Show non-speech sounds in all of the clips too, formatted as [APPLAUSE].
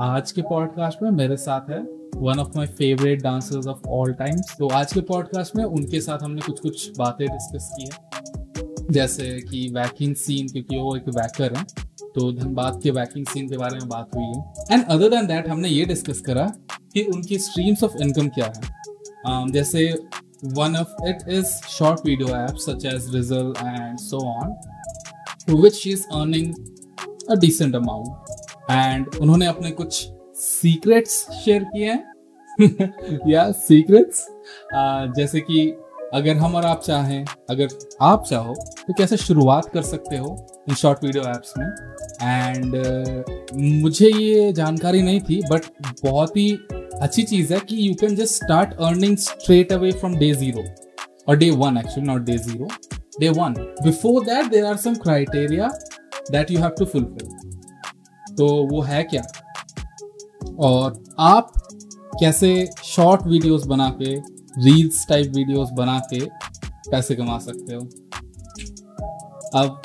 आज के पॉडकास्ट में मेरे साथ है one of my favourite dancers of all times तो आज के पॉडकास्ट में उनके साथ हमने कुछ कुछ बातें डिस्कस की है। जैसे कि वैकिंग सीन क्योंकि वो एक वैकर है। तो धनबाद के वैकिंग सीन के बारे में बात हुई है। एंड अदर देन दैट हमने ये डिस्कस करा कि उनकी स्ट्रीम्स ऑफ़ इनकम क्या है। Um, जैसे one of it is short video app such as Rizzle and so on which is earning a decent amount and उन्होंने अपने कुछ सीक्रेट्स शेयर किए हैं। [LAUGHS] या सीक्रेट्स जैसे कि अगर हम और आप चाहें अगर आप चाहो तो कैसे शुरुआत कर सकते हो इन शॉर्ट वीडियो ऐप्स में? एंड uh, मुझे ये जानकारी नहीं थी बट बहुत ही अच्छी चीज़ है कि you can just start earning straight away from day zero और day one actually not day zero day one before that there are some criteria that you have to fulfil तो वो है क्या? और आप कैसे शॉर्ट वीडियोस बना के रील्स टाइप वीडियोस बना के पैसे कमा सकते हो? अब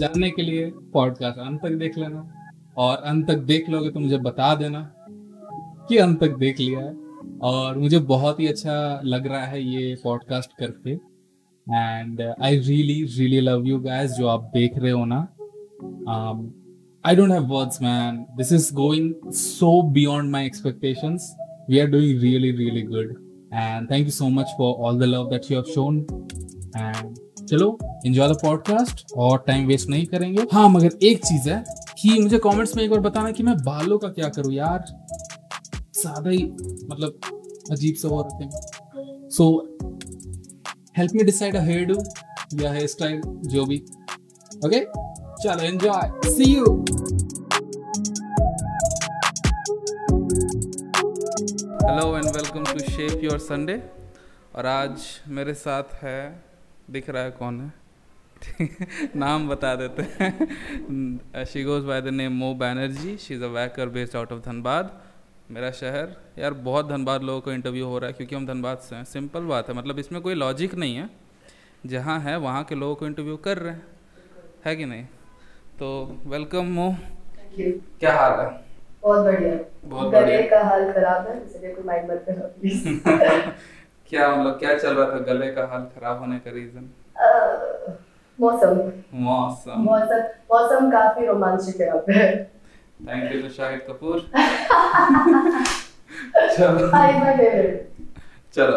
जानने के लिए पॉडकास्ट अंत तक देख लेना। और अंत तक देख लोगे तो मुझे बता देना कि अंत तक देख लिया है। और मुझे बहुत ही अच्छा लग रहा है ये पॉडकास्ट करके। And I really really love you guys जो आप देख रहे हो ना। I don't have words man this is going so beyond my expectations we are doing really really good and thank you so much for all the love that you have shown and चलो enjoy the podcast और time waste नहीं करेंगे. हाँ मगर एक चीज़ है कि मुझे कमेंट्स में एक बार बताना कि मैं बालों का क्या करूँ यार? ज़्यादा ही मतलब अजीब सा हो रखे हैं so help me decide a hairdo या हेयर स्टाइल जो भी. ओके चलो enjoy see you hello and welcome to shape your Sunday और आज मेरे साथ है, दिख रहा है कौन है? [LAUGHS] नाम बता देते हैं। She goes by the name Mo Banerjee she is a waacker based out of Dhanbad मेरा शहर, यार बहुत धनबाद लोगों को इंटरव्यू हो रहा है क्योंकि हम धनबाद से हैं। सिंपल बात है मतलब इसमें कोई लॉजिक नहीं है। जहाँ है, वहाँ के लोगों को इंटरव्यू कर रहे हैं। है कि नहीं? तो वेलकम मो क्या हाल है? बहुत बढ़िया। बहुत गले बढ़िया। का हाल खराब है इसलिए कोई माइक मत करना प्लीज़ [LAUGHS] क्या मतलब क्या चल रहा था गले का हाल खराब होने का रीजन मौसम। मौसम। मौसम मौसम काफ़ी रोमांचक है पे। Thank you to Shahid Kapoor चलो चलो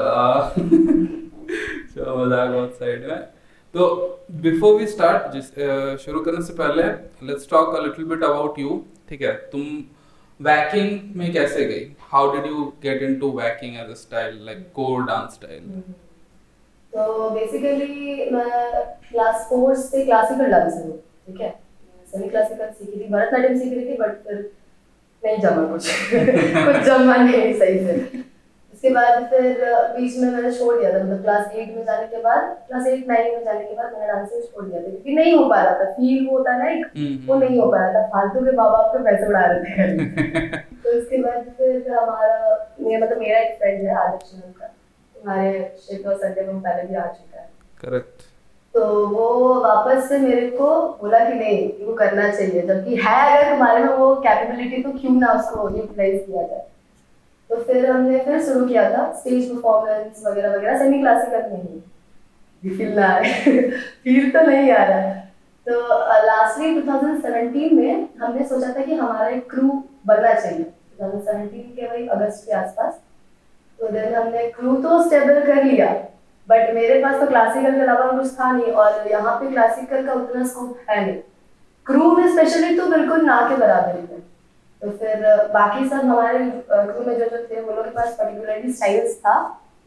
[LAUGHS] चलो मज़ाक बहुत साइड में। तो बिफोर वी स्टार्ट शुरू करने से पहले let's talk a little bit about you ठीक है? तुम वैकिंग में कैसे गई? How did you get into waacking as a style like core dance style तो बेसिकली मैं क्लास फोर से क्लासिकल डांसर हूँ ठीक है? सेमी क्लासिकल सीखी थी, भरतनाट्यम सीख रही थी बट फिर नहीं जमा [LAUGHS] कुछ कुछ जमा नहीं, सही से। उसके बाद फिर बीच में मैंने छोड़ दिया था मतलब क्लास एट में जाने के बाद क्लास एट नाइन में जाने के बाद मैंने डांसिंग छोड़ दिया था क्योंकि नहीं हो पा रहा था फील वो होता है ना एक वो नहीं हो पा रहा था फालतू के बाबा आपके पैसे उड़ा रहे थे। [LAUGHS] तो उसके बाद फिर हमारा मेरा मतलब मेरा एक फ्रेंड है आदर्श नाम का हमारे शिप और संडे में पहले भी आ चुका है। करेक्ट तो वो वापस से मेरे को बोला कि नहीं वो करना चाहिए जबकि है अगर तुम्हारे में वो कैपेबिलिटी तो क्यों ना उसको यूटिलाइज किया जाए। तो फिर हमने फिर शुरू किया था स्टेज परफॉर्मेंस वगैरह वगैरह सेमी क्लासिकल में ही फील ना फील [LAUGHS] तो नहीं आ रहा है। तो लास्टली 2017 में हमने सोचा था कि हमारा एक क्रू बनना चाहिए। 2017 के वही अगस्त के आसपास। तो देन हमने क्रू तो स्टेबल कर लिया। बट मेरे पास तो क्लासिकल के अलावा कुछ था नहीं और यहाँ पे क्लासिकल का उतना स्कोप है नहीं। क्रू में स्पेशली तो बिल्कुल ना के बराबर ही थे तो फिर बाकी सब हमारे क्रू में जो जो थे वो लोग के पास पर्टिकुलरली स्टाइल्स था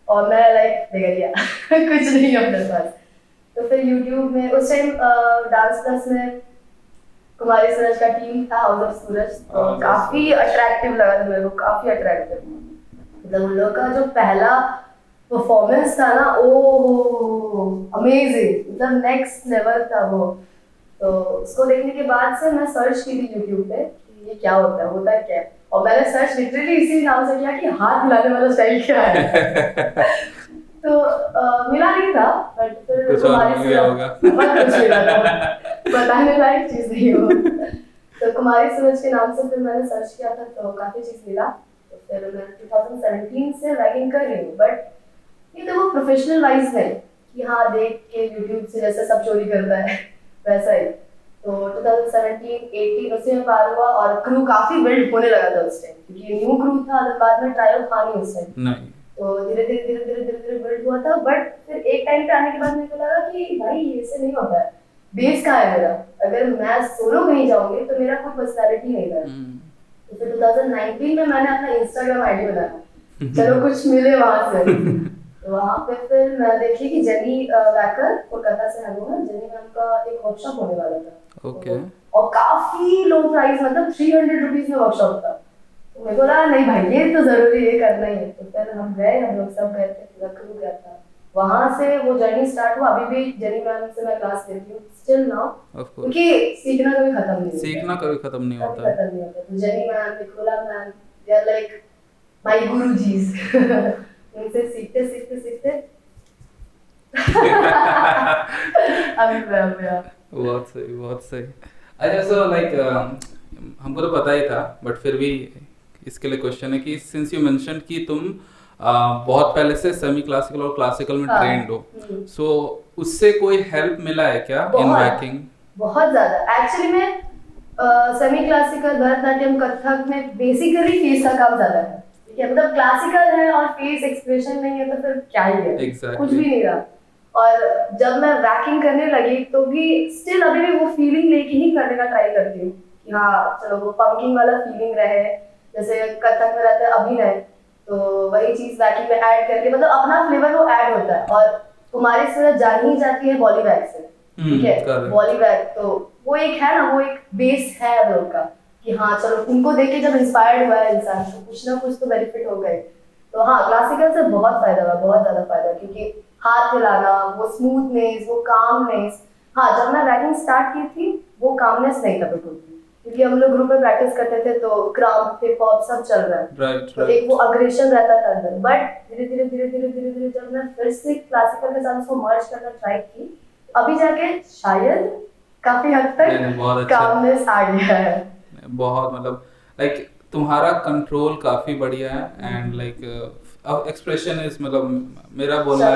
और मैं लाइक गया। [LAUGHS] कुछ नहीं अपने पास। तो फिर यूट्यूब में उस टाइम डांस क्लास में कुमारी सूरज का टीम था हाउस ऑफ़ सूरज तो काफ़ी अट्रैक्टिव लगा था मेरे को काफ़ी अट्रैक्टिव मतलब उन लोग का जो पहला परफॉर्मेंस था ना ओ अमेजिंग मतलब नेक्स्ट लेवल था वो। तो उसको देखने के बाद से मैं सर्च की थी यूट्यूब पे। ये क्या होता है होता है क्या है? और मैंने सर्च लिटरली इसी नाम से किया कि हाथ मिलाने वाला स्टाइल क्या है। [LAUGHS] तो अ, मिला नहीं था बट फिर कुछ और हमारे मिल गया से- होगा। [LAUGHS] कुछ मिला था। बताने लायक चीज़ नहीं हो। तो कुमारी सूरज के नाम से फिर मैंने सर्च किया था तो काफ़ी चीज़ मिला। तो फिर मैं 2017 से रैगिंग कर रही हूँ बट ये तो वो प्रोफेशनल वाइज नहीं कि हाँ देख के यूट्यूब से जैसे सब चोरी करता है वैसा ही। तो 2017 18 उससे में पार हुआ और क्रू काफ़ी बिल्ड होने लगा था उस टाइम क्योंकि न्यू क्रू था तो बाद में ट्रायल था नहीं उस टाइम नहीं। तो धीरे धीरे धीरे धीरे धीरे धीरे बिल्ड हुआ था बट फिर एक टाइम पे आने के बाद मेरे को लगा कि भाई ऐसे नहीं होता है। बेस कहाँ है मेरा? अगर मैं सोलो कहीं जाऊँगी तो मेरा कोई पर्सनालिटी नहीं हम्म, तो फिर 2019 में मैंने अपना इंस्टाग्राम आईडी बनाया। [LAUGHS] चलो कुछ मिले वहाँ से। [LAUGHS] वहाँ पे फिर मैं देखी कि जेनी वैकर कोलकाता से है। जेनी मैम का एक वर्कशॉप होने वाला था। ओके। और काफ़ी लो प्राइस मतलब थ्री हंड्रेड रुपीज़ में वर्कशॉप था। तो मेरे को लगा नहीं भाई ये तो ज़रूरी है करना ही है। तो फिर हम गए हम लोग सब गए थे गया था। वहाँ से वो जर्नी स्टार्ट हुआ। अभी भी जेनी मैम से मैं क्लास लेती हूँ। स्टिल नाउ क्योंकि सीखना कभी खत्म नहीं सीखना कभी खत्म नहीं होता। खत्म नहीं होता। तो Jenny ma'am Nicola ma'am they are like my gurujis उनसे सीखते सीखते सीखते अभी बहुत सही बहुत सही अच्छा सो लाइक हमको तो पता ही था बट फिर भी इसके लिए क्वेश्चन है कि सिंस यू मेंशन कि तुम uh, बहुत पहले से सेमी क्लासिकल और क्लासिकल में हाँ, ट्रेंड हो हम्म। सो उससे कोई हेल्प मिला है क्या इन बहुत। बैकिंग बहुत ज़्यादा। एक्चुअली में सेमी क्लासिकल भरतनाट्यम कथक में बेसिकली फेस का काम ज़्यादा है। ठीक है मतलब क्लासिकल है और फेस एक्सप्रेशन नहीं है तो फिर क्या ही है? Exactly. कुछ भी नहीं रहा। और जब मैं वैकिंग करने लगी तो भी स्टिल अभी भी वो फीलिंग लेके ही करने का ट्राई करती हूँ कि हाँ चलो वो पंकिंग वाला फीलिंग रहे। जैसे कथक में रहता है अभिनय तो वही चीज़ वैकिंग में ऐड करके मतलब अपना फ्लेवर वो ऐड होता है। और कुमारी सूरज जानी ही जाती है बॉलीवैग से। ठीक है. बॉलीवैग तो वो एक है ना वो एक बेस है हम लोग का। कि हाँ चलो उनको देख के जब इंस्पायर्ड हुआ है इंसान तो कुछ ना कुछ तो बेनिफिट हो गए। तो हाँ क्लासिकल से बहुत फ़ायदा हुआ बहुत ज़्यादा फ़ायदा क्योंकि हाथ हिलाना वो स्मूथनेस वो कामनेस हाँ जब मैं रैगिंग स्टार्ट की थी वो कामनेस नहीं था बिल्कुल क्योंकि हम लोग ग्रुप में प्रैक्टिस करते थे तो क्राउड हिप हॉप सब चल रहा है। राइट तो एक वो अग्रेशन रहता था अंदर। बट धीरे धीरे धीरे धीरे धीरे धीरे जब मैं फिर से क्लासिकल के साथ उसको मर्ज करना ट्राई की अभी जाके शायद काफ़ी हद तक अच्छा। कामनेस आ गया है। बहुत मतलब लाइक तुम्हारा कंट्रोल काफ़ी बढ़िया है एंड लाइक अब एक्सप्रेशन इज़ मतलब मेरा बोलना।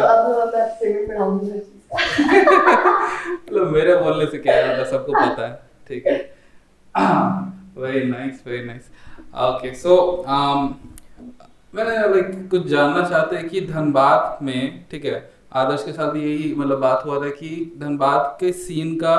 मतलब मेरे बोलने से क्या होता सबको पता है ठीक है? Very nice very nice okay so um, मैंने लाइक कुछ जानना चाहते हैं कि धनबाद में ठीक है? आदर्श के साथ यही मतलब बात हुआ था कि धनबाद के सीन का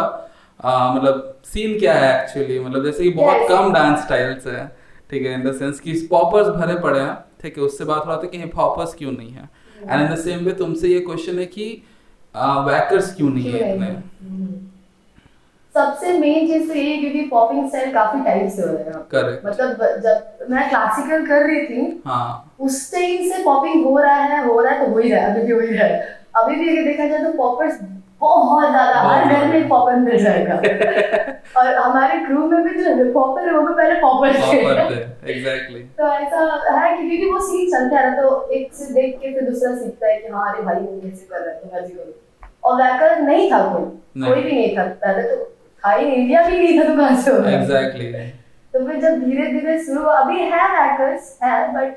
मतलब सीन क्या है एक्चुअली मतलब जैसे कि बहुत Yes. कम डांस स्टाइल्स है ठीक है इन द सेंस कि पॉपर्स भरे पड़े हैं ठीक है उससे बात हो रहा था कि हिप हॉपर्स क्यों नहीं है? And in the same way तुमसे ये क्वेश्चन है कि वैकर्स क्यों नहीं है इतने? हम्म। सबसे मेन चीज़ तो ये क्योंकि पॉपिंग स्टाइल काफ़ी टाइम से हो रहा है करेक्ट मतलब जब मैं क्लासिकल कर रही थी हाँ। उस टाइम से पॉपिंग हो रहा है हो रहा है तो हो ही रहा है अभी भी हो ही रहा है। अभी भी अगर देखा जाए तो पॉपर्स बहुत ज़्यादा। हर घर में पॉपर मिल जाएगा। [LAUGHS] और हमारे ग्रुप में भी जो पॉपर है वो भी पहले पॉपर थे। थे एग्जैक्टली [LAUGHS] तो ऐसा है कि क्योंकि वो सीख चलता है तो एक से देख के फिर दूसरा सीखता है कि हाँ अरे भाई वो कैसे कर रहा है तो मैं भी करूँ। और वैकर नहीं था कोई। कोई भी नहीं था। पहले तो था इंडिया भी नहीं था तो कहाँ से होगा? एग्जैक्टली तो फिर जब धीरे धीरे शुरू अभी है हैकर्स है बट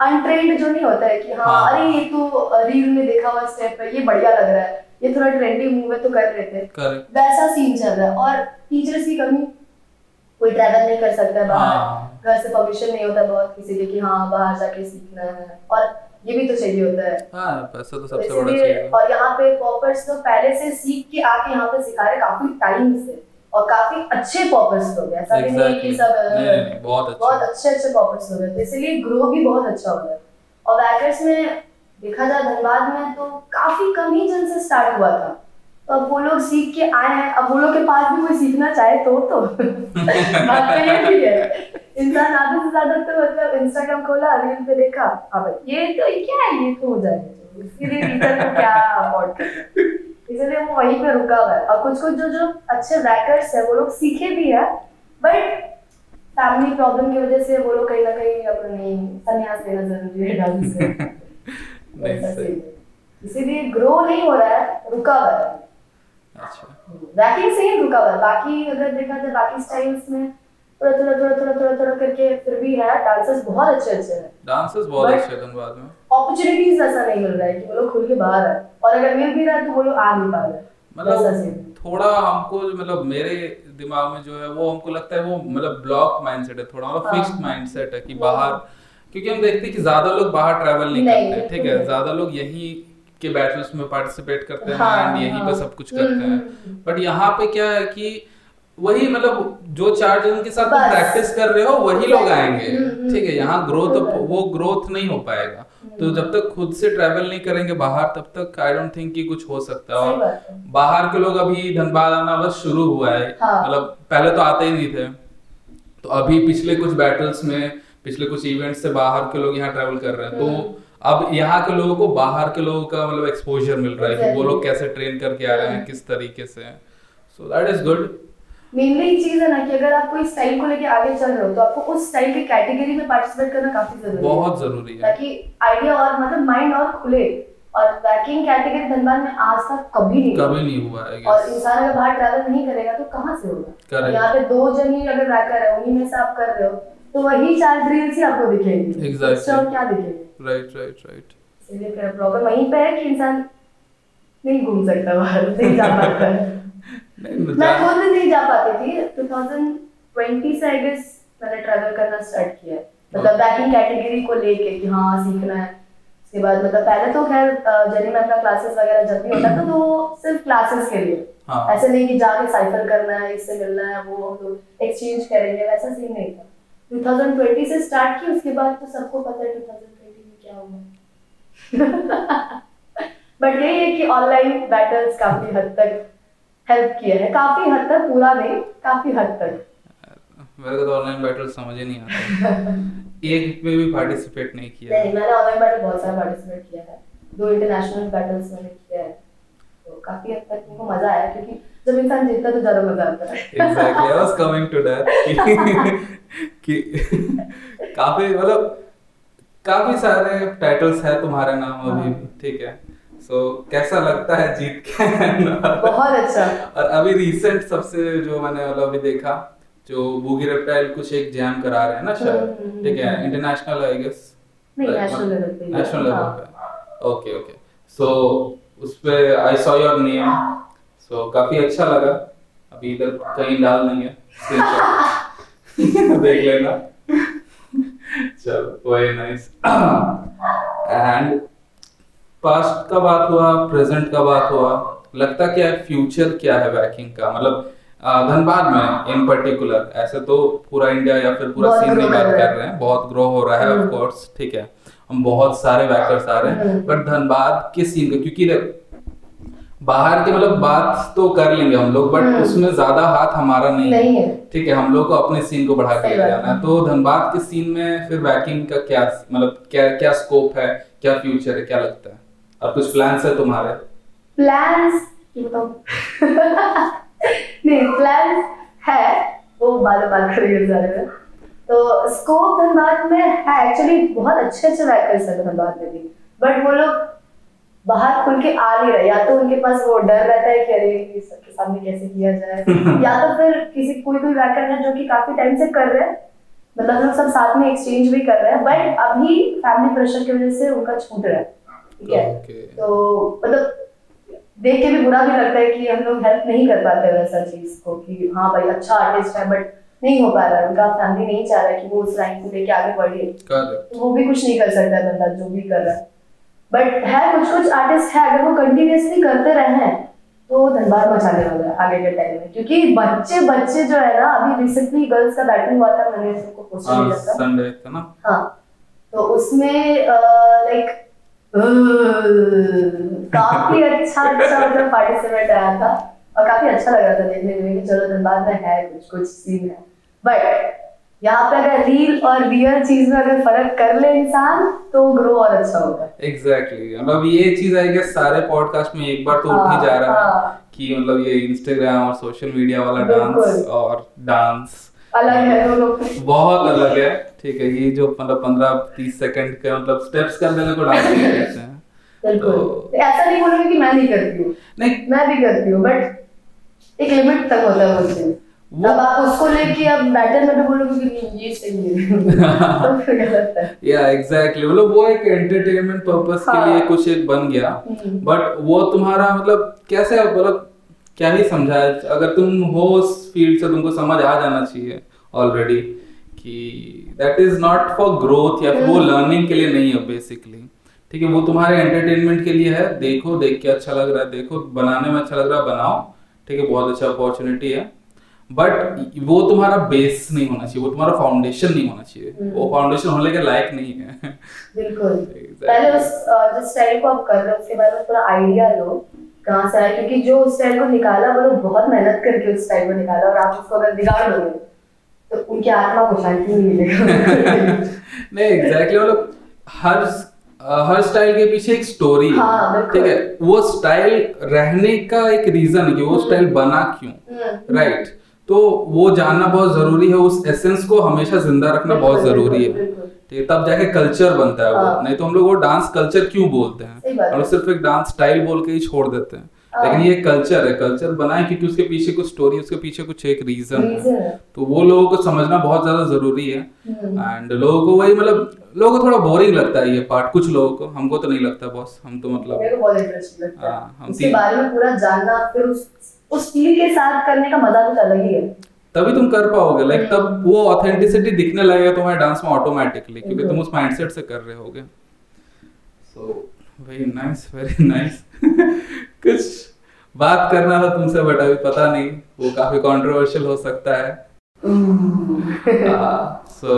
अनट्रेंड जो नहीं होता है कि हाँ हाँ। अरे ये तो रील में देखा हुआ स्टेप है ये बढ़िया लग रहा है। ये थोड़ा ट्रेंडी मूव है तो कर थे करेक्ट वैसा सीन चल रहा है। और टीचर्स की कमी कोई ट्रैवल नहीं कर सकता बाहर। हाँ। घर से परमिशन नहीं होता बहुत किसी के कि हाँ बाहर जाके सीखना है। और ये भी तो चाहिए होता है। हाँ पैसा तो सबसे बड़ा है और यहाँ पे पॉपर्स तो पहले से सीख के आके यहाँ पे सिखा रहे काफ़ी टाइम से। और काफ़ी अच्छे पॉपर्स लोग हैं ऐसा भी नहीं कि सब नहीं नहीं, बहुत बहुत अच्छा। अच्छे अच्छे पॉपर्स लोग हैं तो इसीलिए ग्रो भी बहुत अच्छा हो रहा है और वैकर्स में देखा जाए धनबाद में तो काफ़ी कम ही जन से स्टार्ट हुआ था। तो अब वो लोग सीख के आए हैं। अब वो लोग के पास भी कोई सीखना चाहे तो तो। [LAUGHS] बात तो ये भी है। इंसान आधे से ज़्यादा तो मतलब इंस्टाग्राम खोला रील पे देखा। हाँ भाई ये तो ये क्या है? ये तो हो जाएगा इसके लिए टीचर को क्या अफोर्ड इसलिए वो वहीं पे रुका हुआ है। और कुछ कुछ जो जो अच्छे रैकर्स है वो लोग सीखे भी है। बट फैमिली प्रॉब्लम की वजह से वो लोग कहीं ना कहीं अपनी संन्यास लेना ज़रूरी है डांस से [LAUGHS] इसीलिए ग्रो नहीं हो रहा है रुका हुआ है अच्छा। बैकिंग से ही रुका हुआ है बाकी अगर देखा जाए बाकी स्टाइल्स में थोड़ा थोड़ा थोड़ा थोड़ा थोड़ा थोड़ा करके फिर भी है डांसर्स बहुत अच्छे अच्छे हैं। डांसर्स बहुत अच्छे हैं धनबाद में। अपॉर्चुनिटीज़ ऐसा नहीं मिल रहा है कि वो लोग खुल के बाहर है। और अगर मिल भी रहा है तो वो लोग आ नहीं पा रहे। मतलब थोड़ा हमको मतलब मेरे दिमाग में जो है वो हमको लगता है वो मतलब ब्लॉक्ड माइंडसेट है थोड़ा मतलब हाँ। फिक्स्ड माइंडसेट है कि बाहर क्योंकि हम देखते हैं कि ज़्यादा लोग बाहर ट्रैवल नहीं, नहीं, करते ठीक है? ज़्यादा लोग यही के बैटल्स में पार्टिसिपेट करते हैं हाँ, एंड यहीं हाँ। पे सब कुछ करते हम्म, हैं। हम्म, बट यहाँ पे क्या है कि वही मतलब जो चार जन के साथ प्रैक्टिस कर रहे हो वही लोग आएँगे हम्म, हम्म। ठीक है? यहाँ ग्रोथ वो ग्रोथ नहीं हो पाएगा। तो जब तक खुद से ट्रैवल नहीं करेंगे बाहर तब तक आई डोंट थिंक कि कुछ हो सकता है। और बाहर के लोग अभी धनबाद आना बस शुरू हुआ है। मतलब हाँ। मतलब पहले तो आते ही नहीं थे। तो अभी पिछले कुछ बैटल्स में पिछले कुछ इवेंट्स से बाहर के लोग यहाँ ट्रैवल कर रहे हैं। तो अब यहाँ के लोगों को बाहर के लोगों का मतलब एक्सपोजर मिल रहा है कि वो लोग कैसे ट्रेन करके आ रहे हैं। किस तरीके से so that is good mainly एक चीज़ है ना कि अगर आप कोई स्टाइल को लेके आगे चल रहे हो तो आपको उस स्टाइल की कैटेगरी में पार्टिसिपेट करना काफ़ी ज़रूरी है। बहुत ज़रूरी है। ताकि आइडिया और मतलब माइंड और खुले और बैकिंग कैटेगरी धनबाद में आज तक कभी नहीं कभी नहीं हुआ है और इंसान अगर बाहर ट्रैवल नहीं करेगा तो कहाँ से होगा? यहाँ पे दो जन ही अगर रैकर है उन्हीं में से आप कर रहे हो। तो वही चार ड्रिल्स ही आपको दिखेंगी। Exactly. इससे क्या दिखेंगे? राइट राइट राइट इसलिए प्रॉब्लम वहीं पे है कि इंसान नहीं घूम सकता बाहर नहीं जा [LAUGHS] पाता। है मैं खुद नहीं जा पाती थी। 2020 से आई गेस मैंने ट्रैवल करना स्टार्ट किया। मतलब बैकिंग कैटेगरी को लेके कि हाँ सीखना है। उसके बाद मतलब पहले तो खैर जर्नी में अपना क्लासेस वगैरह जब भी होता था तो सिर्फ़ क्लासेस के लिए। हाँ। ऐसे नहीं कि जाके साइफर करना है इससे मिलना है वो हम लोग एक्सचेंज करेंगे वैसा सीन नहीं था। 2020 से स्टार्ट की उसके बाद तो सबको पता है 2020 में क्या हुआ। [LAUGHS] बट यही है कि ऑनलाइन बैटल्स काफ़ी हद तक हेल्प किया है। काफ़ी हद तक पूरा नहीं काफ़ी हद तक। मेरे को तो ऑनलाइन बैटल समझ ही नहीं आता। एक में भी पार्टिसिपेट नहीं किया। नहीं मैंने ऑनलाइन बैटल बहुत सारा पार्टिसिपेट किया है। दो इंटरनेशनल बैटल्स मैंने किया है। तो काफ़ी हद तक मुझको मज़ा आया क्योंकि जब इंसान जीतता तो ज़्यादा मज़ा आता है। Exactly I was coming to that कि काफ़ी मतलब काफ़ी सारे टाइटल्स है तुम्हारे नाम अभी हाँ। ठीक है। सो so, कैसा लगता है जीत के? बहुत अच्छा। और अभी रिसेंट सबसे जो मैंने मतलब अभी देखा जो बूगी रेप्टाइल कुछ एक जैम करा रहे हैं ना हम्म, शायद? हम्म, ठीक है हम्म। International I guess national level पे। National level. पे। ओके ओके सो उस पे I saw your name so काफ़ी अच्छा लगा। अभी इधर कहीं डाल देंगे। [LAUGHS] [LAUGHS] देख लेना। चलो वेरी नाइस एंड पास्ट का बात हुआ प्रेजेंट का बात हुआ। लगता क्या है फ्यूचर क्या है बैकिंग का? मतलब धनबाद में इन पर्टिकुलर ऐसे तो पूरा इंडिया या फिर पूरा सीन में बात कर रहा है। बहुत ग्रो हो रहा है ऑफ़ हम्म। कोर्स ठीक है। हम बहुत सारे बैकर्स आ रहे हैं। हम्म। बट धनबाद के सीन का? क्योंकि बाहर के मतलब बात तो कर लेंगे हम लोग बट हम्म। उसमें ज़्यादा हाथ हमारा नहीं नहीं है। ठीक है हम लोग को अपने सीन को बढ़ा के ले जाना है। तो धनबाद के सीन में फिर बैकिंग का क्या मतलब क्या क्या स्कोप है क्या फ्यूचर है क्या लगता है? और कुछ प्लान्स है तुम्हारे? प्लान्स नहीं प्लान्स है वो बालों बात करेंगे इस बारे में तो स्कोप धनबाद में है एक्चुअली बहुत अच्छे अच्छे बैकर्स हैं धनबाद में भी। बट वो लोग बाहर खुल के आ नहीं रहे या तो उनके पास वो डर रहता है कि अरे सबके सामने कैसे किया जाए? [LAUGHS] या तो फिर किसी कोई कोई बैकर है जो कि काफ़ी टाइम से कर रहे हैं मतलब हम सब साथ में एक्सचेंज भी कर रहे हैं बट अभी फैमिली प्रेशर की वजह से उनका छूट रहा है ठीक है? तो मतलब देख के भी बुरा भी लगता है कि हम लोग हेल्प नहीं कर पाते वैसा चीज़ को कि हाँ भाई अच्छा आर्टिस्ट है बट नहीं हो पा रहा है उनका फैमिली नहीं चाह रहा है कि वो उस लाइन को लेके आगे बढ़े। तो वो भी कुछ नहीं कर सकता बंदा जो भी कर रहा है। बट है कुछ कुछ आर्टिस्ट है अगर वो कंटिन्यूसली करते रहे तो धनबाद मचाने वाला है आगे के टाइम में। क्योंकि बच्चे बच्चे जो है ना अभी रिसेंटली गर्ल्स का बैटिंग हुआ था मैंने सबको पोस्टर हाँ था। संडे था ना? हाँ तो उसमें लाइक काफ़ी अच्छा अच्छा मतलब पार्टिसिपेट आया था। और काफ़ी अच्छा लग रहा था देखने में कि चलो धनबाद में है कुछ कुछ सीन है। बट यहाँ पे अगर रील और रियल चीज़ में अगर फ़र्क कर ले इंसान तो ग्रो और अच्छा होगा। एग्जैक्टली मतलब ये चीज़ आई गेस सारे पॉडकास्ट में एक बार तो उठ ही हाँ, जा रहा है हाँ। कि मतलब ये इंस्टाग्राम और सोशल मीडिया वाला डांस और डांस अलग है दोनों बहुत अलग है। ठीक है ये जो मतलब पंद्रह तीस सेकंड के मतलब स्टेप्स कर देने को डांस नहीं कहते हैं। बिल्कुल। तो- ऐसा नहीं बोलूँगी कि मैं नहीं करती हूँ। नहीं। मैं भी करती हूँ बट एक लिमिट तक होता है अब आप उसको लेके अब बैटल में भी बोलोगे कि ये सही है तो फिर गलत है या एग्जैक्टली मतलब वो एक एंटरटेनमेंट पर्पस के लिए हाँ। कुछ एक बन गया। हम्म। बट वो तुम्हारा मतलब कैसे मतलब क्या ही समझा अगर तुम हो उस फ़ील्ड से तुमको समझ आ जाना चाहिए ऑलरेडी कि that is not for growth या फिर वो हम्म। लर्निंग के लिए नहीं है बेसिकली ठीक है वो तुम्हारे एंटरटेनमेंट के लिए है। देखो देख के अच्छा लग रहा है। देखो बनाने में अच्छा लग रहा है। बनाओ। ठीक है बहुत अच्छा अपॉर्चुनिटी है। बट वो तुम्हारा बेस नहीं होना चाहिए वो तुम्हारा फाउंडेशन नहीं होना चाहिए। हम्म। वो फाउंडेशन होने के लायक नहीं है। बिल्कुल। पहले उस जिस स्टाइल को आप कर रहे हो उसके बारे में थोड़ा आइडिया लो कहाँ से आया क्योंकि जो उस स्टाइल को निकाला वो लोग बहुत मेहनत करके उस स्टाइल को निकाला और आप उसको अगर बिगाड़ दोगे तो उनकी आत्मा को शांति नहीं मिलेगा? [LAUGHS] नहीं एग्जैक्टली मतलब हर हर स्टाइल के पीछे एक स्टोरी है। हाँ। ठीक है? वो स्टाइल रहने का एक रीजन है कि वो स्टाइल बना क्यों? हम्म। राइट तो वो जानना बहुत ज़रूरी है उस एसेंस को हमेशा ज़िंदा रखना बहुत ज़रूरी है। ठीक है तब जाके कल्चर बनता है वो हाँ। नहीं तो हम लोग वो डांस कल्चर क्यों बोलते हैं हम सिर्फ़ एक डांस स्टाइल बोल के ही छोड़ देते हैं हाँ। लेकिन ये कल्चर है कल्चर बना है क्योंकि उसके पीछे कुछ स्टोरी उसके पीछे कुछ एक रीजन है। तो वो लोगों को समझना बहुत ज़्यादा ज़रूरी है हम्म। एंड लोगों को वही मतलब लोगों को थोड़ा बोरिंग लगता है ये पार्ट कुछ लोगों को हमको तो नहीं लगता बॉस हम तो मतलब हाँ, हम तीन- बारे में पूरा जानना फिर उस उस फील के साथ करने का मज़ा कुछ अलग ही है। तभी तुम कर पाओगे लाइक हम्म। तब वो ऑथेंटिसिटी दिखने लगेगा तुम्हारे डांस में ऑटोमेटिकली क्योंकि तुम उस माइंडसेट से कर रहे होगे। So very nice very nice कुछ बात करना था तुमसे बट अभी पता नहीं वो काफ़ी कंट्रोवर्शियल हो सकता है। [LAUGHS] सो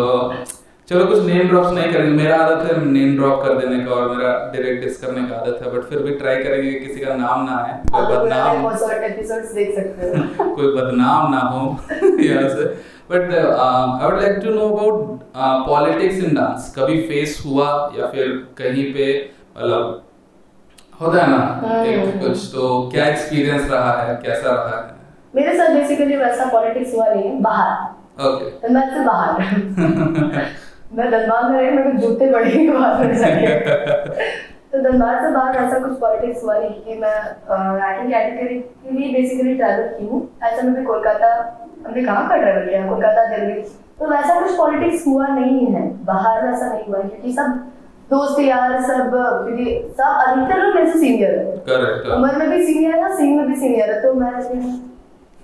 चलो कुछ नेम ड्रॉप्स नहीं करेंगे। मेरा आदत है नेम ड्रॉप कर देने का और मेरा डायरेक्ट डिस करने का आदत है बट फिर भी ट्राई करेंगे कि किसी का नाम ना आए कोई बदनाम देख सकते हो। [LAUGHS] कोई बदनाम ना हो [LAUGHS] यहाँ से। But I would like to know about politics in dance कभी फेस हुआ या फिर कहीं पे मतलब होता है ना एक हम्म। कुछ तो क्या एक्सपीरियंस रहा है कैसा रहा है? मेरे साथ बेसिकली वैसा पॉलिटिक्स हुआ नहीं है बाहर। ओके धनबाद से बाहर। [LAUGHS] मैं धनबाद में रही मेरे को जूते पड़े ही बाहर में जाके तो धनबाद से बाहर ऐसा कुछ पॉलिटिक्स हुआ नहीं क्योंकि मैं राइटिंग कैटेगरी के लिए बेसिकली ट्रैवल की हूँ। ऐसा मैं भी कोलकाता हमने कहाँ का ट्रैवल किया कोलकाता दिल्ली। तो वैसा कुछ पॉलिटिक्स हुआ नहीं है। बाहर वैसा नहीं हुआ है, क्योंकि सब दोस्त यार सब क्योंकि सब अधिकतर लोग मेरे से सीनियर है। करेक्ट उम्र में भी सीनियर है सीन में भी सीनियर है तो मैं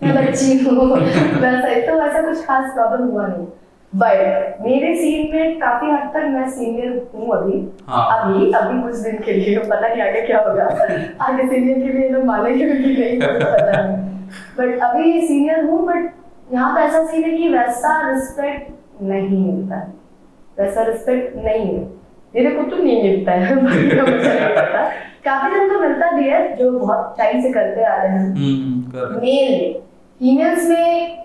मैं बच्ची हूँ। [LAUGHS] वैसा तो वैसा कुछ खास प्रॉब्लम हुआ नहीं। बट मेरे सीन में काफ़ी हद तक मैं सीनियर हूँ अभी। हाँ। अभी अभी कुछ दिन के लिए पता नहीं आगे क्या होगा। [LAUGHS] आगे सीनियर के लिए लोग मानेंगे कि नहीं पता नहीं। बट अभी सीनियर हूँ बट यहाँ पे ऐसा सीन है कि वैसा रिस्पेक्ट नहीं मिलता है। वैसा रिस्पेक्ट नहीं है। मेरे को तो नहीं मिलता है। [LAUGHS] काफ़ी जन को मिलता भी है जो बहुत टाइम से करते आ रहे हैं। हम्म मेल फीमेल्स में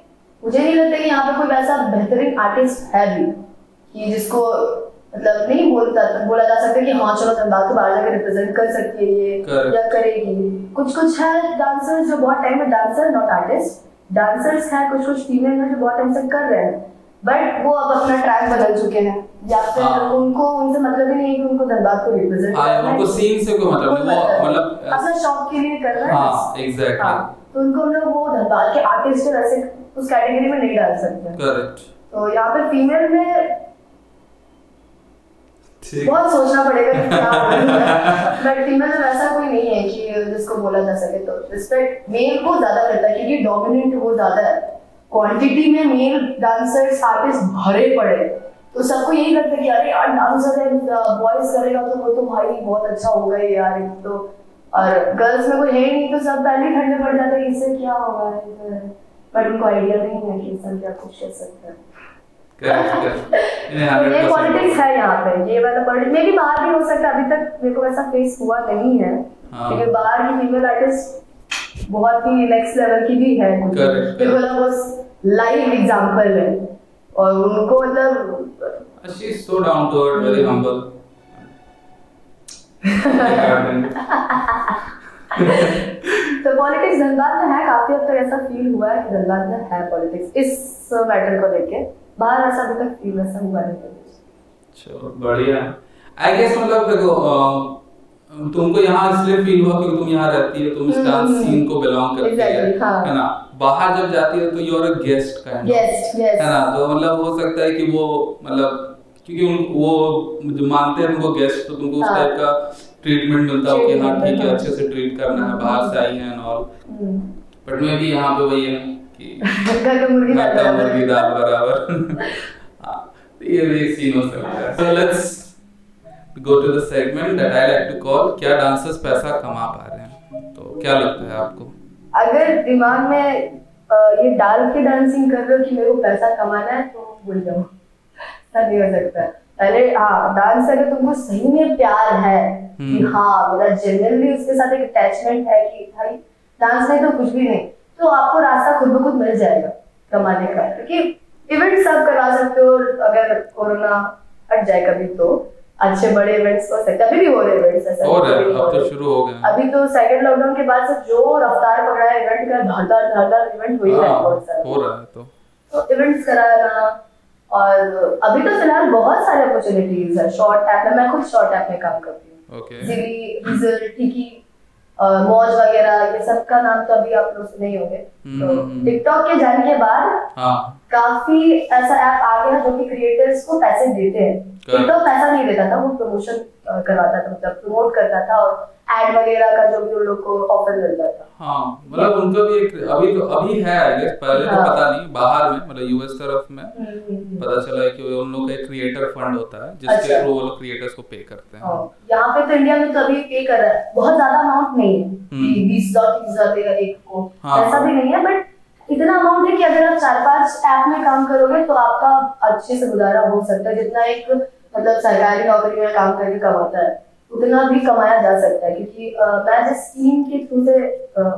मुझे नहीं लगता कि यहाँ पे कोई वैसा बेहतरीन आर्टिस्ट है भी कि जिसको मतलब नहीं बोलता तो बोला जा सकता कि हाँ चलो धनबाद तो बाहर जाकर रिप्रेजेंट कर सकती है ये. या करेगी कुछ कुछ है डांसर्स जो बहुत टाइम में डांसर नॉट आर्टिस्ट डांसर्स हैं कुछ कुछ फीमेल हैं जो बहुत टाइम से कर रहे हैं। बट वो अब अपना ट्रैक बदल चुके हैं। या फिर हाँ। उनको उनसे मतलब ही नहीं है कि उनको धनबाद को रिप्रेजेंट हाँ उनको सीन से कोई मतलब नहीं वो मतलब अपना शौक के लिए कर रहा है। हाँ एग्जैक्टली हाँ, तो उनको हम लोग वो धनबाद के आर्टिस्ट वैसे उस कैटेगरी में नहीं डाल सकते। करेक्ट तो यहाँ पे फीमेल में बहुत सोचना पड़ेगा कि क्या बट फीमेल [LAUGHS] में वैसा कोई नहीं है कि जिसको बोला जा सके तो। रिस्पेक्ट मेल को ज़्यादा मिलता है क्योंकि डोमिनेंट वो ज़्यादा है। क्वांटिटी में मेल डांसर्स आर्टिस्ट भरे पड़े। तो सबको यही लगता है कि अरे यार डांसर है बॉयज़ करेगा तो वो तो भाई बहुत अच्छा होगा यार। तो और गर्ल्स में कोई है नहीं तो सब पहले ठंडे पड़ जाते हैं इससे क्या होगा बट उनको आइडिया नहीं है कि इंसान क्या कुछ कर सकता है। ये पॉलिटिक्स है यहाँ पे। ये वाला पॉलिटिक्स मे भी बाहर भी हो सकता है अभी तक मेरे को वैसा फेस हुआ नहीं है। हाँ। क्योंकि बाहर की फीमेल आर्टिस्ट बहुत ही नेक्स्ट लेवल की भी है लगा वो लाइव एग्जांपल है। और उनको मतलब is so down to earth, very humble. [LAUGHS] तो पॉलिटिक्स धनबाद में है काफ़ी हद तक ऐसा फील हुआ है कि धनबाद में है पॉलिटिक्स इस मैटर को लेके बाहर ऐसा अभी तक फील वैसा हुआ नहीं है चलो बढ़िया आई गेस मतलब देखो तुमको यहाँ इसलिए फील हुआ क्योंकि तुम यहाँ रहती है तुम इस डांस हम्म, सीन को बिलोंग करती है हाँ। है ना बाहर जब जाती है तो you are a guest kind. है ना तो मतलब हो सकता है कि वो मतलब क्योंकि उन वो जो मानते हैं तुमको गेस्ट तो तुमको उस हाँ। टाइप का ट्रीटमेंट मिलता हो कि हाँ ठीक है। अच्छे से ट्रीट करना है बाहर से आई है एंड ऑल। बट मे भी यहाँ पे वही [LAUGHS] है कि मुर्गी दाल बराबर। [LAUGHS] है। तो ये भी सीन हो सकता है। So let's go to the segment that I like to call क्या डांसर्स पैसा कमा पा रहे हैं? तो क्या लगता है आपको? अगर दिमाग में ये डाल के डांसिंग कर रहे हो कि मेरे को पैसा कमाना है तो भूल जाओ ऐसा नहीं हो सकता। पहले हाँ डांस अगर तुमको सही में प्यार है। कि हम्म। हाँ मेरा जनरली उसके साथ एक अटैचमेंट है कि भाई डांस नहीं तो कुछ भी नहीं तो आपको रास्ता खुद ब खुद मिल जाएगा कमाने का। क्योंकि इवेंट्स आप करा सकते हो अगर कोरोना हट जाए कभी तो। अच्छे बड़े इवेंट्स हो सकते अभी भी हो रहे इवेंट्स ऐसा हो है कि हो अब तो शुरू हो गए अभी तो सेकंड लॉकडाउन के बाद से जो रफ्तार पकड़ा है इवेंट का धड़धड़ धड़धड़ इवेंट हो ही है बहुत हाँ, हो रहा है तो। तो इवेंट्स कराना और अभी तो फ़िलहाल बहुत सारे अपॉर्चुनिटीज़ है। शॉर्ट ऐप में मैं खुद शॉर्ट ऐप में काम करती हूँ। जिली टिकी मौज वगैरह ये सब का नाम तो अभी आप लोग सुने ही होंगे। हम्म, तो हम्म। टिकटॉक के जाने के बाद हाँ। काफ़ी ऐसा ऐप आ गया जो कि क्रिएटर्स को पैसे देते हैं। टिकटॉक पैसा नहीं देता था वो प्रमोशन करवाता था मतलब प्रमोट करता था और एड वगैरह का जो भी उन लोग को ऑफ़र मिलता था हाँ मतलब उनका भी एक अभी तो अभी है आई गेस पहले तो हाँ। पता नहीं बाहर में मतलब यूएस तरफ़ में हम्म, हम्म, हम्म। पता चला है कि उन लोग का एक क्रिएटर फंड होता है जिसके अच्छा। थ्रू वो लोग क्रिएटर्स को पे करते हैं हाँ, यहाँ पे तो इंडिया में तो अभी पे कर रहा है बहुत ज़्यादा अमाउंट नहीं है। बीस हज़ार तीस हज़ार एक को हाँ। ऐसा भी नहीं है बट इतना अमाउंट है कि अगर आप चार पाँच ऐप में काम करोगे तो आपका अच्छे से गुजारा हो सकता है जितना एक मतलब सरकारी नौकरी में काम करके कमाता है उतना भी कमाया जा सकता है क्योंकि मैं जिस टीम के थ्रू से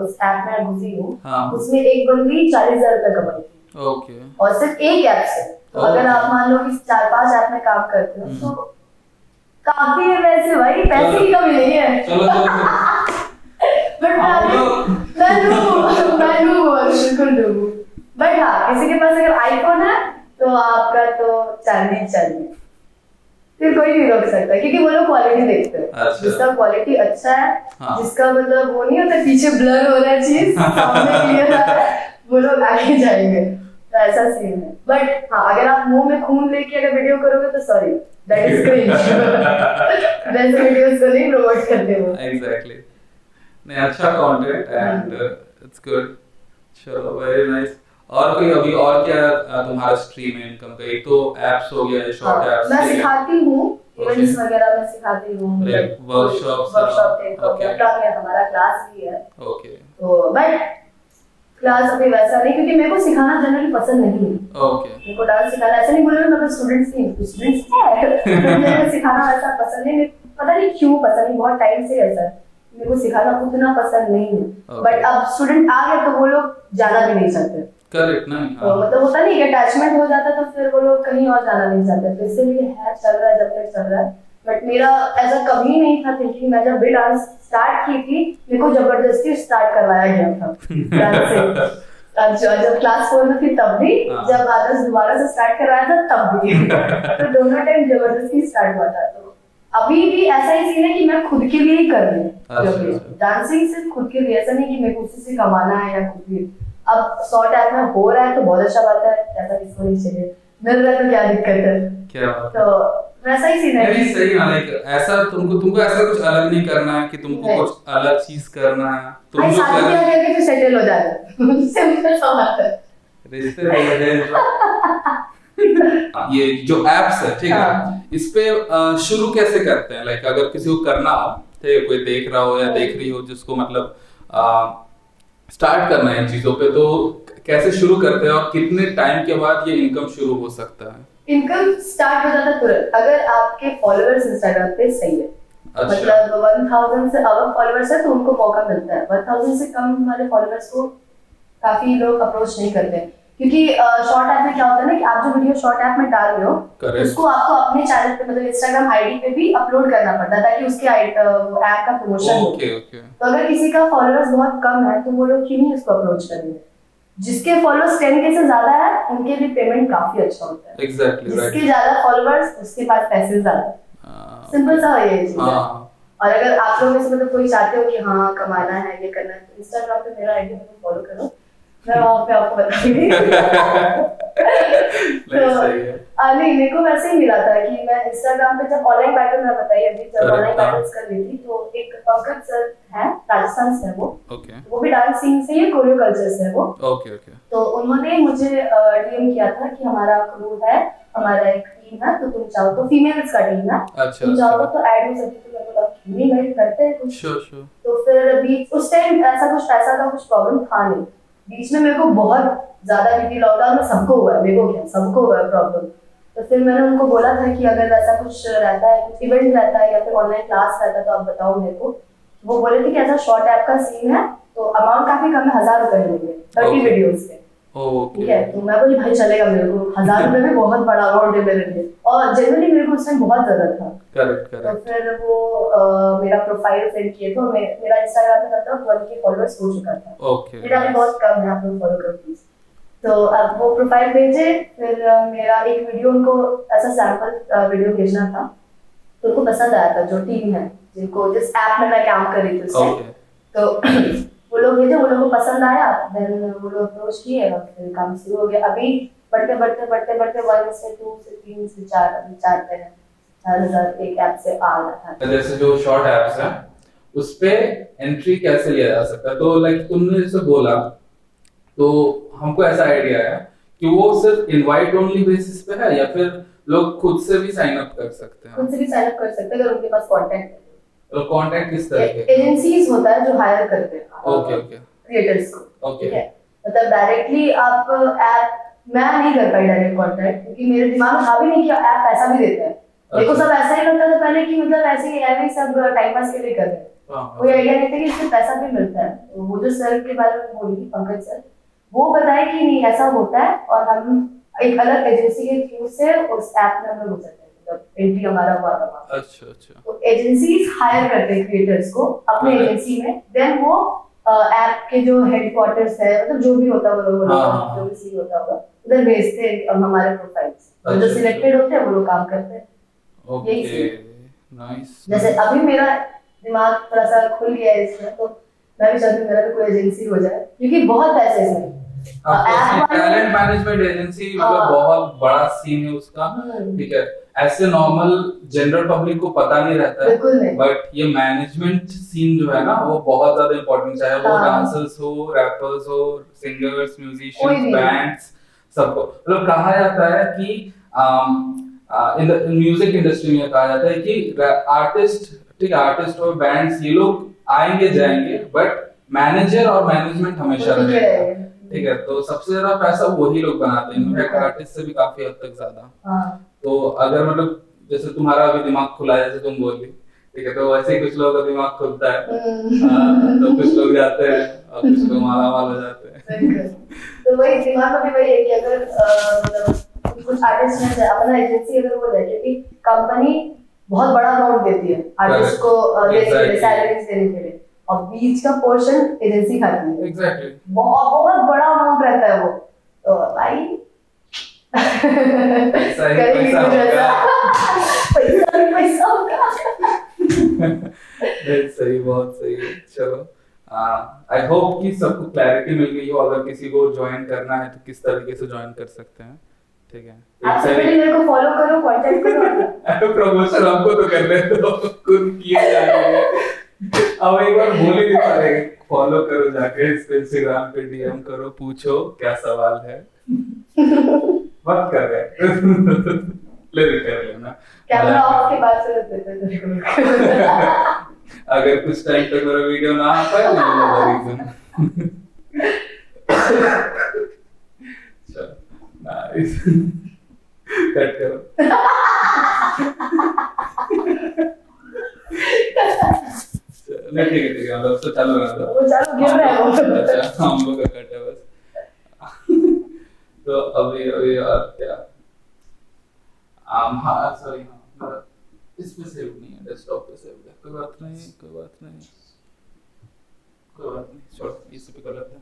उस ऐप में घुसी हूँ हाँ। उसमें एक बंदी चालीस हज़ार रुपए कमाई थी। ओके। और सिर्फ़ एक ऐप से। तो अगर आप मान लो कि चार पाँच ऐप में काम करते हो हम्म। तो काफ़ी है वैसे भाई पैसे की कमी नहीं है। बट [LAUGHS] मैं लूँ मैं लूँ बिल्कुल लूँ। बट हाँ किसी के पास अगर आईफोन है तो आपका तो चांदी चांदी फिर कोई नहीं रोक सकता क्योंकि वो लोग क्वालिटी देखते हैं। अच्छा। जिसका क्वालिटी अच्छा है हाँ। जिसका मतलब वो नहीं होता पीछे ब्लर हो रहा है चीज़ सामने क्लियर आ रहा है वो लोग आगे जाएँगे। तो ऐसा सीन है। बट हाँ अगर आप मुँह में खून लेके अगर वीडियो करोगे तो सॉरी दैट इज़ क्रिंज वैसे वीडियोस को नहीं प्रमोट करते वो। एग्जैक्टली नहीं अच्छा कंटेंट एंड इट्स गुड चलो वेरी नाइस और कोई अभी और क्या तुम्हारा स्ट्रीम है? इनकम का एक तो एप्स हो गया शॉर्ट हाँ, एप्स मैं सिखाती हूँ इवेंट्स वगैरह में सिखाती हूँ। वर्कशॉप and- टाइप का okay. है हमारा क्लास भी है। ओके तो बट क्लास अभी वैसा नहीं क्योंकि मेरे को सिखाना जनरली पसंद नहीं है। ओके मेरे को डांस सिखाना ऐसा नहीं बोल रही मैं स्टूडेंट्स नहीं स्टूडेंट्स है। [LAUGHS] मेरे सिखाना वैसा पसंद नहीं पता नहीं क्यों पसंद नहीं बहुत टाइम से ऐसा है मेरे को सिखाना उतना पसंद नहीं है। बट अब स्टूडेंट आ गए तो वो लोग जाना भी नहीं चाहते। करेक्ट नहीं तो मतलब होता नहीं अटैचमेंट हो जाता तो फिर वो लोग कहीं और जाना नहीं चाहते। तो इसीलिए है चल रहा है जब तक चल रहा है। बट मेरा ऐसा कभी नहीं था थिंकिंग मैं जब भी डांस स्टार्ट की थी मेरे को ज़बरदस्ती स्टार्ट करवाया गया था। डांस से। अच्छा जब क्लास फोर में थी तब भी हाँ। जब आदर्श दोबारा से स्टार्ट करवाया था तब भी। [LAUGHS] तो दोनों टाइम ज़बरदस्ती स्टार्ट हुआ था। तो अभी भी ऐसा ही सीन है कि मैं खुद के लिए ही कर रही अच्छा, हूँ अच्छा। डांसिंग सिर्फ़ खुद के लिए ऐसा नहीं कि मेरे को उसी से कमाना है या कुछ भी। अब शॉर्ट ऐप में हो रहा है तो बहुत अच्छा बात है ऐसा किसको नहीं चाहिए। मिल रहा है तो क्या दिक्कत है? क्या तो वैसा ही सीन है। नहीं सही ना लाइक ऐसा तुमको तुमको ऐसा कुछ अलग नहीं करना है कि तुमको कुछ अलग चीज़ करना है। तुम कर फिर सेटल हो सिंपल [LAUGHS] सा बात है। रिश्ते हो गए ये जो एप्स है ठीक है? हाँ। इस पे शुरू कैसे करते हैं? लाइक अगर किसी को करना हो ठीक है कोई देख रहा हो या देख रही हो जिसको मतलब स्टार्ट करना है इन चीज़ों पे तो कैसे शुरू करते हैं और कितने टाइम के बाद ये इनकम शुरू हो सकता है? इनकम स्टार्ट हो जाता है तुरंत अगर आपके फॉलोअर्स इंस्टाग्राम पे सही है। अच्छा। मतलब वन थाउज़ेंड से अगर फॉलोअर्स है तो उनको मौका मिलता है। वन थाउज़ेंड से कम वाले फॉलोअर्स को काफ़ी लोग अप्रोच नहीं करते। हैं क्योंकि शॉर्ट ऐप में क्या होता है ना कि आप जो वीडियो शॉर्ट ऐप में डाल रहे हो Correct. उसको आपको अपने चैनल पे मतलब इंस्टाग्राम आईडी पे भी अपलोड करना पड़ता है ताकि उसके ऐप का प्रमोशन हो। ओके ओके तो अगर किसी का फॉलोअर्स बहुत कम है तो वो लोग क्यों नहीं उसको अप्रोच करेंगे? जिसके फॉलोअर्स टेन के से ज़्यादा है उनके लिए पेमेंट काफ़ी अच्छा होता है। एग्जैक्टली जिसके राइट ज़्यादा फॉलोअर्स उसके पास पैसे ज़्यादा सिंपल सा है ये चीज़ हाँ। और अगर आप लोग में से मतलब कोई चाहते हो कि हाँ कमाना है ये करना है तो इंस्टाग्राम पे मेरा आईडी फॉलो करो। मैं वहाँ पे आपको बताऊँगी आ, नहीं मेरे को वैसे ही मिला था कि मैं इंस्टाग्राम पे जब ऑनलाइन पैटर्न मैं बताइए अभी जब ऑनलाइन हाँ। पैटर्न्स कर रही थी तो एक पंकज सर है राजस्थान से है वो। ओके। वो भी डांस सीन से ही कोरियो कल्चर से है वो। Okay okay. तो उन्होंने मुझे डीएम किया था कि हमारा क्रू है हमारा एक टीम है तो तुम चाहो तो फीमेल्स का टीम है। अच्छा तुम चाहो अच्छा तो ऐड हो सकती तो मैं बोला नहीं भाई करते हैं कुछ? तो फिर बीच उस टाइम ऐसा कुछ पैसा का कुछ प्रॉब्लम था नहीं। बीच में मेरे को बहुत ज़्यादा क्योंकि लॉकडाउन में सबको हुआ है मेरे को क्या सबको हुआ है प्रॉब्लम तो फिर मैंने उनको बोला था कि अगर ऐसा कुछ रहता है कुछ इवेंट रहता है या फिर ऑनलाइन क्लास रहता है तो आप बताओ मेरे को. वो बोले थे कि ऐसा शॉर्ट ऐप का सीन है तो अमाउंट काफ़ी कम है हज़ार रुपए मिलेंगे थर्टी वीडियोज़ के. ठीक है तो मैं बोली भाई चलेगा मेरे को। हज़ार रुपए भी बहुत बड़ा अमाउंट है मेरे लिए। और जनरली मेरे को उस टाइम बहुत ज़रूरत था। करेक्ट तो फिर वो अ, मेरा प्रोफ़ाइल सेंड किए तो मे, मेरा इंस्टाग्राम पे मतलब वन के फॉलोअर्स हो चुका था। ओके। मेरा भी बहुत कम है आप लोग फॉलो करो प्लीज़ तो अब वो प्रोफ़ाइल भेजे फिर मेरा एक वीडियो उनको ऐसा सैंपल वीडियो भेजना था। तो उनको पसंद आया था जो टीम है जिनको जिस ऐप में मैं काम कर रही थी उस time। ओके। तो वो लोग भेजे वो लोगों को पसंद आया। देन वो लोग अप्रोच किए और फिर काम शुरू हो गया। अभी बढ़ते बढ़ते बढ़ते बढ़ते वन से टू से तीन से चार अभी चार पे है। चार हज़ार एक ऐप से आ रहा था। जैसे जो शॉर्ट एप्स है उस पे एंट्री कैसे लिया जा सकता है? तो लाइक तुमने जैसे बोला तो हमको ऐसा आइडिया है कि वो सिर्फ़ इनवाइट ओनली बेसिस पे है या फिर लोग खुद से भी साइन अप कर सकते हैं? खुद से भी साइन अप कर सकते हैं अगर उनके पास कॉन्टेंट तो कांटेक्ट किस तरह के? एजेंसीज होता है जो हायर करते हैं। ओके ओके क्रिएटर्स को ओके मतलब डायरेक्टली आप ऐप मैं नहीं कर पाई डायरेक्ट कॉन्टैक्ट क्योंकि मेरे दिमाग में हावी नहीं कि ऐप पैसा भी देता है। देखो अच्छा। सब ऐसा ही करता था पहले कि मतलब ऐसे ही ऐसे ही सब टाइम पास के लिए कर रहे हैं हाँ, कोई आइडिया नहीं था कि इससे पैसा भी मिलता है। तो वो जो सर के बारे में बोली थी पंकज सर वो बताए कि नहीं ऐसा होता है और हम एक अलग एजेंसी के थ्रू से उस ऐप में हम लोग हो सकते हैं। एंट्री हमारा हुआ था अच्छा अच्छा। तो एजेंसीज हायर करते हैं क्रिएटर्स को अपने एजेंसी में। देन वो ऐप के जो हेडक्वार्टर्स है मतलब जो भी होता होगा वो लोग हाँ, हाँ, जो भी सीन होता होगा उधर भेजते हैं हमारे प्रोफाइल्स जो सिलेक्टेड होते हैं वो लोग काम करते हैं। ओके नाइस जैसे अभी मेरा दिमाग थोड़ा सा खुल गया है इसमें तो मैं भी चाहती हूँ मेरा भी कोई एजेंसी हो जाए क्योंकि बहुत पैसे हैं। इसमें टैलेंट मैनेजमेंट एजेंसी मतलब हाँ। बहुत बड़ा सीन है उसका। हम्म, ठीक है। ऐसे नॉर्मल जनरल पब्लिक को पता नहीं रहता है बट ये मैनेजमेंट सीन जो है ना वो बहुत ज़्यादा इंपॉर्टेंट चाहे वो हाँ। डांसर्स हो रैपर्स हो सिंगर्स म्यूजिशियंस बैंड्स सबको। मतलब कहा जाता है कि म्यूज़िक इंडस्ट्री में कहा जाता है कि आर्टिस्ट ठीक है आर्टिस्ट और बैंड्स ये लोग आएँगे जाएँगे बट मैनेजर और मैनेजमेंट हमेशा रहेगा। ठीक है तो सबसे ज़्यादा पैसा वही लोग बनाते हैं इनफैक्ट। आर्टिस्ट से भी काफ़ी हद तक ज़्यादा। हाँ। तो अगर मतलब जैसे तुम्हारा अभी दिमाग खुला है जैसे तुम बोली ठीक है तो वैसे ही कुछ लोगों का दिमाग खुलता है। हम्म। हाँ, तो कुछ लोग जाते हैं और कुछ लोग माला माल हो जाते हैं। तो वही दिमाग में भी वही है कि अगर मतलब कुछ आर्टिस्ट में अपना एजेंसी अगर हो जाए क्योंकि कंपनी बहुत बड़ा अमाउंट देती है आर्टिस्ट को देने के लिए सैलरीज देने के लिए। और बीच का पोर्शन एजेंसी खाती है। एग्जैक्टली बहुत बहुत बड़ा अमाउंट रहता है वो। तो भाई पैसा ही पैसा होगा। पैसा ही पैसा होगा सही बहुत सही चलो। आई होप कि सबको क्लैरिटी मिल गई हो। अगर किसी को ज्वाइन करना है तो किस तरीके से ज्वाइन कर सकते हैं? ठीक है। आप मेरे को फॉलो करो कांटेक्ट [LAUGHS] करो। प्रमोशन हमको तो करने दो। खुद किए जा रहे हैं। अब एक बार बोल ही नहीं पा रहे। फॉलो करो जाके इंस्टाग्राम पे डीएम करो पूछो क्या सवाल है। [LAUGHS] मत कर रहे ले कर लेना कैमरा ऑफ़ के बाद से देते थे [LAUGHS] अगर कुछ टाइम तक मेरा वीडियो ना आ पाए तो नो। रीजन चलो नाइस कट करो। चलो ठीक है ठीक है मतलब तो चालू रहना दो। वो चालू गिर रहा है? वो अच्छा हम लोग का कट है बस तो अभी अभी और क्या um, हाँ सॉरी हाँ मेरा इस पे सेव नहीं है डेस्कटॉप पे सेव है कोई बात नहीं कोई बात नहीं कोई बात नहीं छोड़ इसी पे कर लेते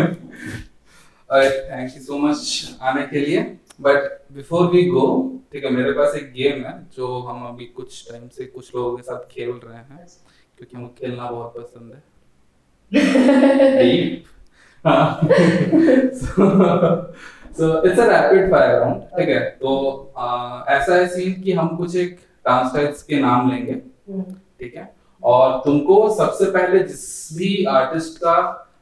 हैं थैंक यू सो मच आने के लिए। बट बिफोर वी गो ठीक है मेरे पास एक गेम है जो हम अभी कुछ टाइम से कुछ लोगों के साथ खेल रहे हैं क्योंकि हमें खेलना बहुत पसंद है। [LAUGHS] Deep. [LAUGHS] So it's a rapid fire round ठीक है? तो आ, ऐसा है सीन कि हम कुछ एक डांस टाइप्स के नाम लेंगे ठीक है? और तुमको सबसे पहले जिस भी आर्टिस्ट का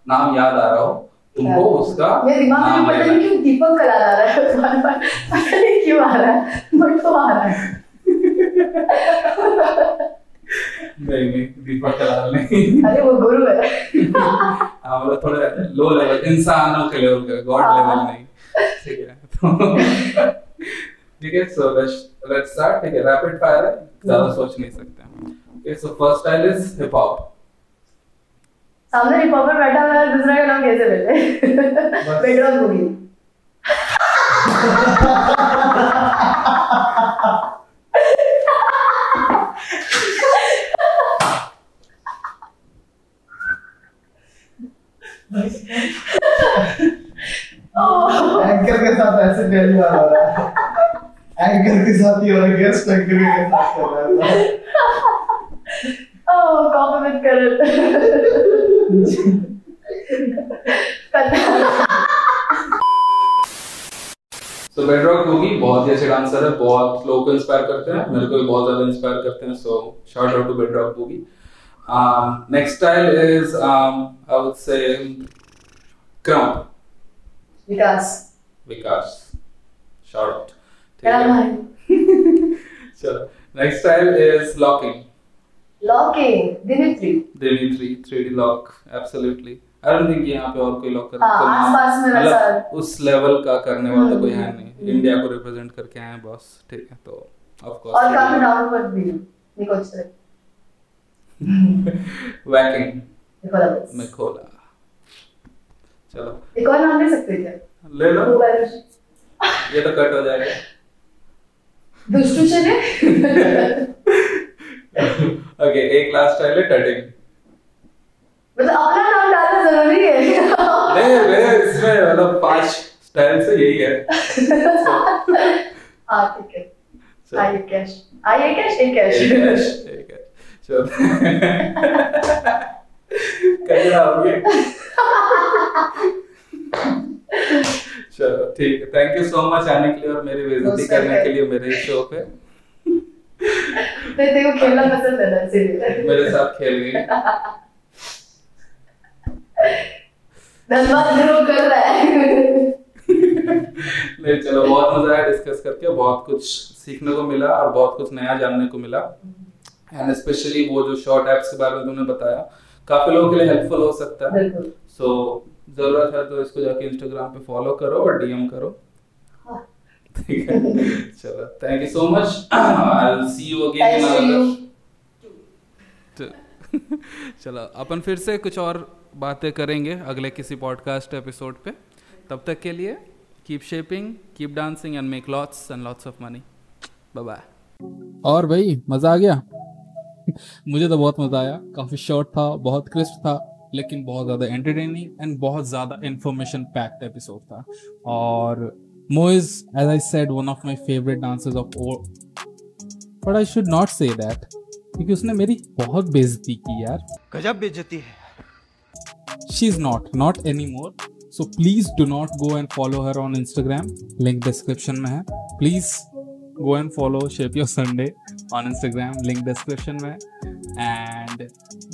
नाम याद आ रहा हो तुमको उसका मेरे दिमाग में पता नहीं क्यों दीपक कलाल आ रहा है बार बार पता नहीं क्यों आ रहा है बट वो आ रहा है। नहीं नहीं दीपक कलाल नहीं। अरे वो गुरु है। हाँ मतलब थोड़ा लो लेवल इंसानों के लेवल का गॉड। लेवल नहीं। ठीक है। तो ठीक है सो लेट्स लेट्स स्टार्ट ठीक है रैपिड फायर है। ज़्यादा सोच नहीं सकते okay so first style is hip hop सामने हिप हॉपर बैठा हुआ है दूसरा का नाम कैसे लेते बेडरॉक मूवी एंकर के साथ ऐसे पहली बार हो रहा है। एंकर के साथ ही हो रहा है गेस्ट एंकर के साथ कर रहा है। ओह कॉम्प्लीमेंट कर सो बेडरॉक होगी बहुत ही अच्छे डांसर है बहुत लोग को इंस्पायर करते हैं मेरे को भी बहुत ज़्यादा इंस्पायर करते हैं so shout out to Bedrock होगी next style is I would say krump Vikas. Vikas. Out ठीक है चलो next style is locking locking Dimitri Dimitri 3D lock absolutely I don't think यहाँ पे और कोई लॉक कर हाँ, आसपास में मतलब वैसा- उस लेवल का करने वाला तो कोई है हम्म, नहीं। हम्म। इंडिया को रिप्रेजेंट करके आए हैं बॉस ठीक है तो ऑफ़ कोर्स और काफ़ी डाउनवर्ड भी निको चले वैकिंग निकोला खोला चलो। एक और नाम ले सकते हैं क्या? ले लो। ये तो कट हो जाएगा। दुष्टू चले ओके एक लास्ट स्टाइल है टटिंग मतलब अपना नाम डालना ज़रूरी है। नहीं मेरे इसमें मतलब पाँच स्टाइल से यही है। [LAUGHS] हाँ ठीक है। आइए कैश आइए कैश एक कैश एक कैश एक कैश चलो कचरा हो गया चलो ठीक है थैंक यू सो मच आने के लिए और मेरी बेइज्जती करने के लिए मेरे शो पे। तो तेरे को खेलना पसंद है ना इसीलिए। मेरे साथ खेल गई। धन्यवाद ग्रो कर रहा है। नहीं चलो बहुत मज़ा आया डिस्कस करके बहुत कुछ सीखने को मिला और बहुत कुछ नया जानने को मिला। एंड स्पेशली वो जो शॉर्ट एप्स के बारे में तुमने बताया काफ़ी लोगों के लिए हेल्पफुल हो सकता है। सो ज़रूरत है तो इसको जाके इंस्टाग्राम पे फॉलो करो और डीएम करो। हाँ। ठीक है? चलो thank you so much I will see you again चलो अपन फिर से कुछ और बातें करेंगे अगले किसी पॉडकास्ट एपिसोड पे। तब तक के लिए keep shaping keep dancing and make lots and lots of money bye bye और भाई मज़ा आ गया? [LAUGHS] मुझे तो बहुत मज़ा आया। काफ़ी शॉर्ट था बहुत क्रिस्प था। लेकिन बहुत ज़्यादा एंटरटेनिंग एंड बहुत ज़्यादा इन्फॉर्मेशन पैक्ड एपिसोड था। और Mo is as I said one of my favourite dancers of O but I should not say that क्योंकि उसने मेरी बहुत बेजती की यार। गजब बेजती है। She is not not anymore so please do not go and follow her on Instagram link description में है। Please go and follow shape your Sunday on Instagram link description में एंड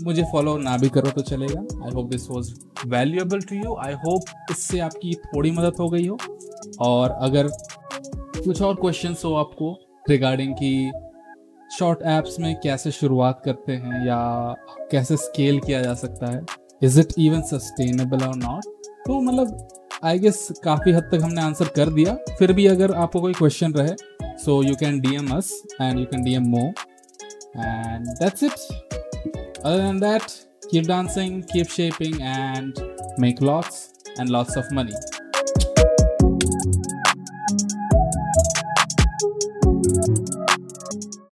मुझे फॉलो ना भी करो तो चलेगा। I hope this was valuable to you I hope इससे आपकी थोड़ी मदद हो गई हो। और अगर कुछ और क्वेश्चंस हो आपको रिगार्डिंग कि शॉर्ट एप्स में कैसे शुरुआत करते हैं या कैसे स्केल किया जा सकता है इज़ इट इवन सस्टेनेबल और नॉट तो मतलब आई गेस काफ़ी हद तक हमने आंसर कर दिया। फिर भी अगर आपको कोई क्वेश्चन रहे so you can D M us and you can D M Mo and that's it other than that keep dancing keep shaping and make lots and lots of money